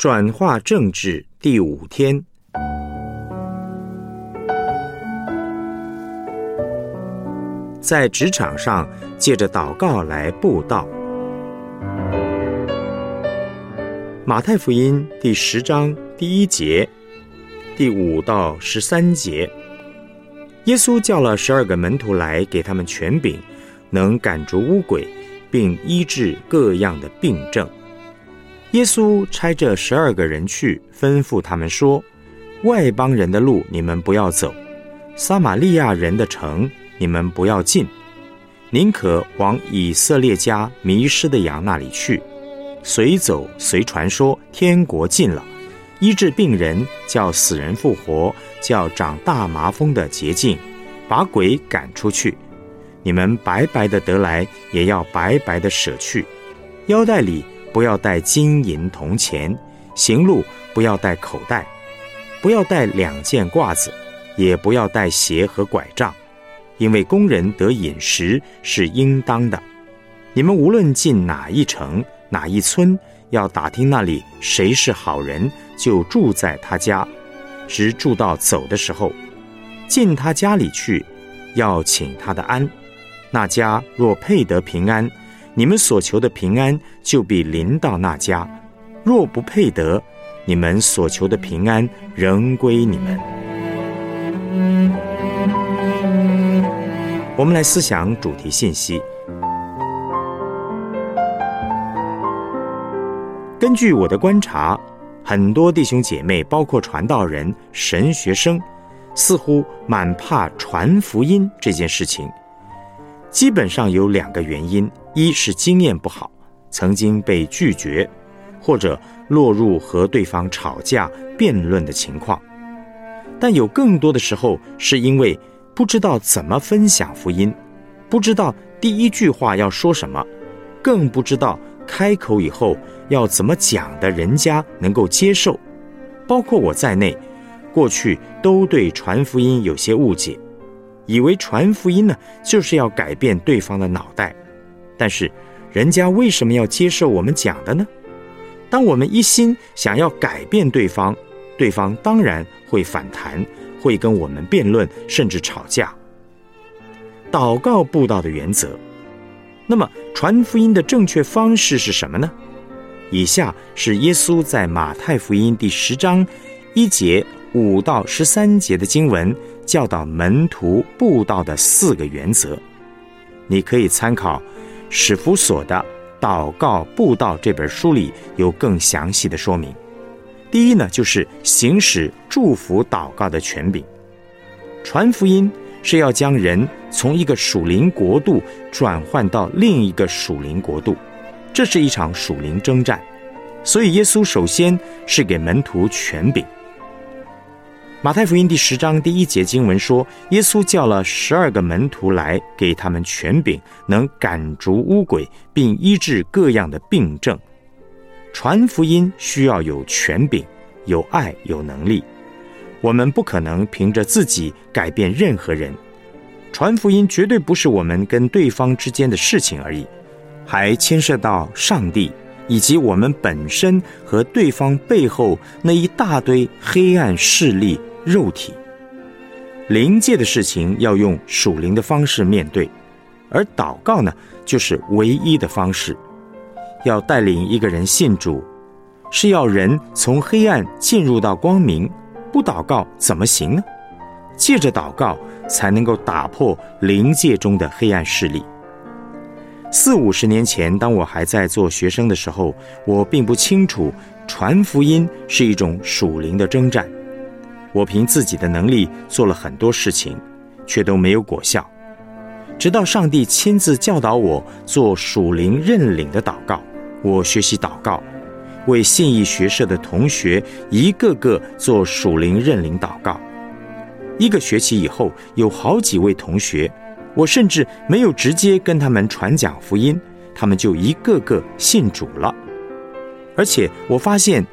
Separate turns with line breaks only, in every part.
转化政治第五天，在职场上借着祷告来布道。马太福音第十章第一节、第五到十三节，耶稣叫了十二个门徒来，给他们权柄，能赶逐污鬼，并医治各样的病症。耶稣差这十二个人去，吩咐他们说：“外邦人的路你们不要走，撒玛利亚人的城你们不要进，宁可往以色列家迷失的羊那里去。随走随传说，天国近了，医治病人，叫死人复活，叫长大麻风的洁净，把鬼赶出去。你们白白的得来，也要白白的舍去，腰带里。”不要带金银铜钱，行路不要带口袋，不要带两件褂子，也不要带鞋和拐杖，因为工人得饮食是应当的。你们无论进哪一城哪一村，要打听那里谁是好人，就住在他家，直住到走的时候，进他家里去，要请他的安。那家若配得平安。你们所求的平安就必临到那家；若不配得，你们所求的平安仍归你们。我们来思想主题信息。根据我的观察，很多弟兄姐妹，包括传道人、神学生，似乎蛮怕传福音这件事情。基本上有两个原因：一是经验不好，曾经被拒绝，或者落入和对方吵架、辩论的情况；但有更多的时候是因为不知道怎么分享福音，不知道第一句话要说什么，更不知道开口以后要怎么讲的，人家能够接受。包括我在内，过去都对传福音有些误解。以为传福音呢，就是要改变对方的脑袋，但是人家为什么要接受我们讲的呢？当我们一心想要改变对方，对方当然会反弹，会跟我们辩论，甚至吵架。祷告布道的原则，那么传福音的正确方式是什么呢？以下是耶稣在马太福音第十章一节五到十三节的经文。教导门徒布道的四个原则，你可以参考史福所的《祷告布道》这本书里有更详细的说明。第一呢，就是行使祝福祷告的权柄。传福音是要将人从一个属灵国度转换到另一个属灵国度，这是一场属灵征战，所以耶稣首先是给门徒权柄。马太福音第十章第一节经文说：“耶稣叫了十二个门徒来，给他们权柄，能赶逐污鬼，并医治各样的病症。传福音需要有权柄、有爱、有能力。我们不可能凭着自己改变任何人。传福音绝对不是我们跟对方之间的事情而已，还牵涉到上帝以及我们本身和对方背后那一大堆黑暗势力。”肉体、灵界的事情要用属灵的方式面对，而祷告呢，就是唯一的方式。要带领一个人信主，是要人从黑暗进入到光明。不祷告怎么行呢？借着祷告，才能够打破灵界中的黑暗势力。四五十年前，当我还在做学生的时候，我并不清楚传福音是一种属灵的征战。我凭自己的能力做了很多事情，却都没有果效。直到上帝亲自教导我做属灵认领的祷告，我学习祷告，为信义学社的同学一个个做属灵认领祷告。一个学期以后，有好几位同学，我甚至没有直接跟他们传讲福音，他们就一个个信主了。而且我发现。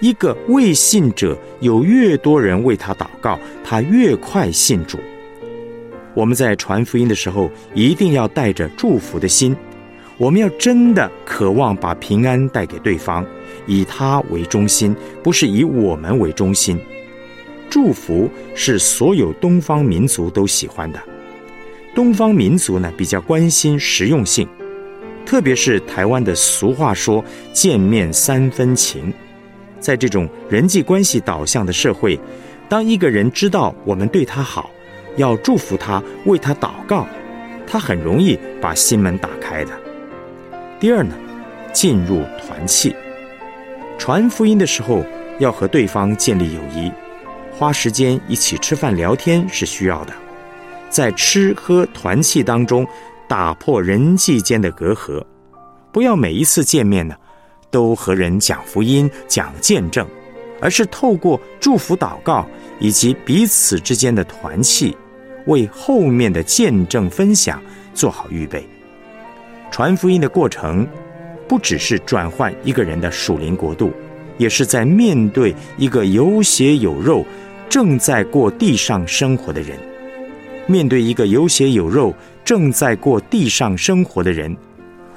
一个未信者，有越多人为他祷告，他越快信主。我们在传福音的时候，一定要带着祝福的心，我们要真的渴望把平安带给对方，以他为中心，不是以我们为中心。祝福是所有东方民族都喜欢的。东方民族呢，比较关心实用性，特别是台湾的俗话说“见面三分情”。在这种人际关系导向的社会，当一个人知道我们对他好，要祝福他、为他祷告，他很容易把心门打开的。第二呢，进入团契，传福音的时候要和对方建立友谊。花时间一起吃饭聊天是需要的，在吃喝团契当中打破人际间的隔阂，不要每一次见面呢都和人讲福音、讲见证，而是透过祝福祷告以及彼此之间的团契，为后面的见证分享做好预备。传福音的过程，不只是转换一个人的属灵国度，也是在面对一个有血有肉。正在过地上生活的人，面对一个有血有肉、正在过地上生活的人，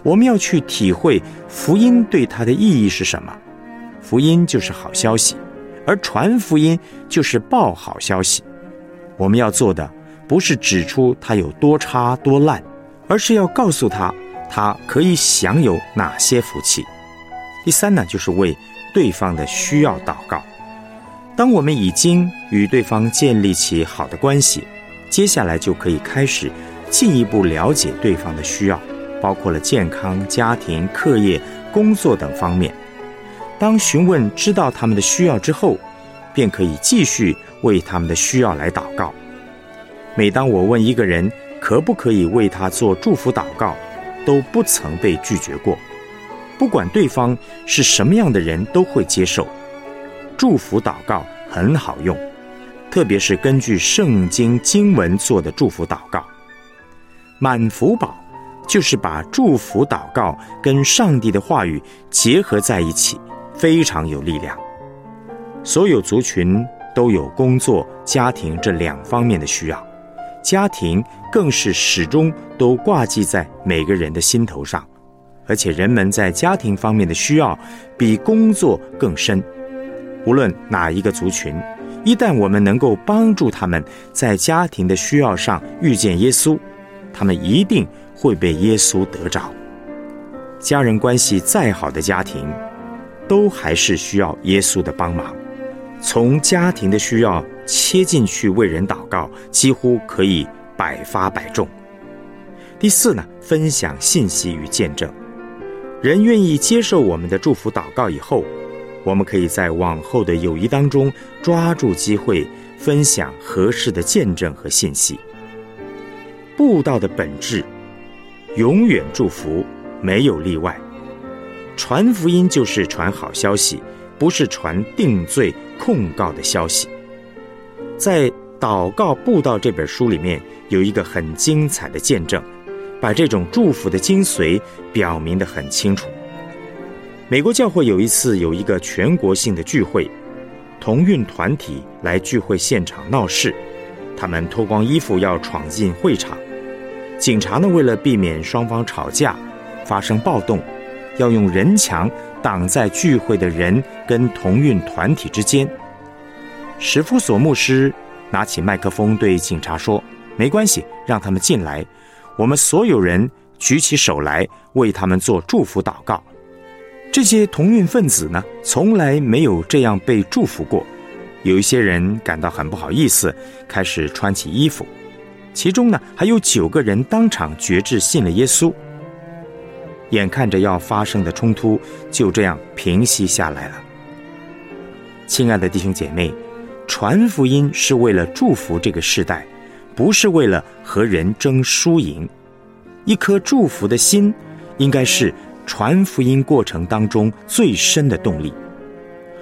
我们要去体会福音对他的意义是什么。福音就是好消息，而传福音就是报好消息。我们要做的不是指出他有多差多烂，而是要告诉他他可以享有哪些福气。第三呢，就是为对方的需要祷告。当我们已经与对方建立起好的关系，接下来就可以开始进一步了解对方的需要，包括了健康、家庭、课业、工作等方面。当询问知道他们的需要之后，便可以继续为他们的需要来祷告。每当我问一个人可不可以为他做祝福祷告，都不曾被拒绝过。不管对方是什么样的人，都会接受。祝福祷告很好用，特别是根据圣经经文做的祝福祷告。满福宝就是把祝福祷告跟上帝的话语结合在一起，非常有力量。所有族群都有工作、家庭这两方面的需要，家庭更是始终都挂记在每个人的心头上，而且人们在家庭方面的需要比工作更深。无论哪一个族群，一旦我们能够帮助他们在家庭的需要上遇见耶稣，他们一定会被耶稣得着。家人关系再好的家庭，都还是需要耶稣的帮忙。从家庭的需要切进去为人祷告，几乎可以百发百中。第四呢，分享信息与见证。人愿意接受我们的祝福祷告以后。我们可以在往后的友谊当中抓住机会，分享合适的见证和信息。布道的本质，永远祝福，没有例外。传福音就是传好消息，不是传定罪控告的消息。在《祷告布道》这本书里面，有一个很精彩的见证，把这种祝福的精髓表明得很清楚。美国教会有一次有一个全国性的聚会，同运团体来聚会现场闹事，他们脱光衣服要闯进会场，警察呢为了避免双方吵架发生暴动，要用人墙挡在聚会的人跟同运团体之间。史夫索牧师拿起麦克风对警察说：“没关系，让他们进来，我们所有人举起手来为他们做祝福祷告。”这些同运分子呢，从来没有这样被祝福过。有一些人感到很不好意思，开始穿起衣服。其中呢，还有九个人当场决志信了耶稣。眼看着要发生的冲突就这样平息下来了。亲爱的弟兄姐妹，传福音是为了祝福这个时代，不是为了和人争输赢。一颗祝福的心，应该是。传福音过程当中最深的动力，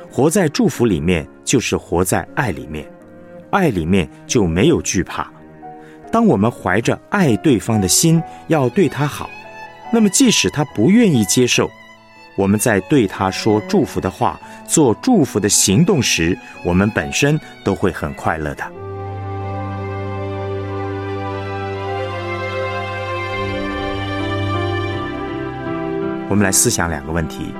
活在祝福里面，就是活在爱里面，爱里面就没有惧怕。当我们怀着爱对方的心，要对他好，那么即使他不愿意接受，我们在对他说祝福的话、做祝福的行动时，我们本身都会很快乐的。我们来思想两个问题：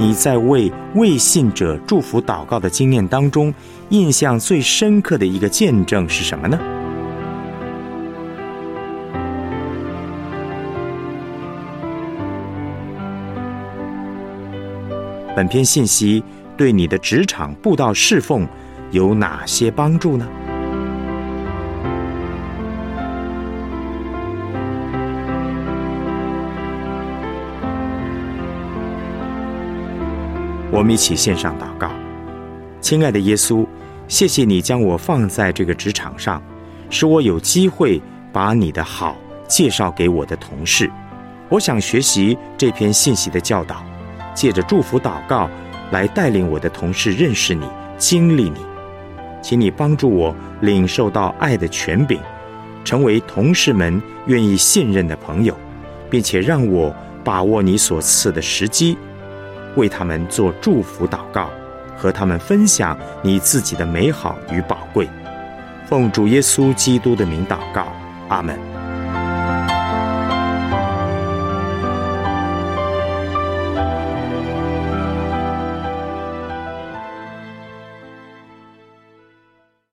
你在为未信者祝福祷告的经验当中，印象最深刻的一个见证是什么呢？本篇信息对你的职场布道侍奉有哪些帮助呢？我们一起献上祷告，亲爱的耶稣，谢谢你将我放在这个职场上，使我有机会把你的好介绍给我的同事。我想学习这篇信息的教导，借着祝福祷告来带领我的同事认识你、经历你。请你帮助我领受到爱的权柄，成为同事们愿意信任的朋友，并且让我把握你所赐的时机。为他们做祝福祷告，和他们分享你自己的美好与宝贵。奉主耶稣基督的名祷告，阿门。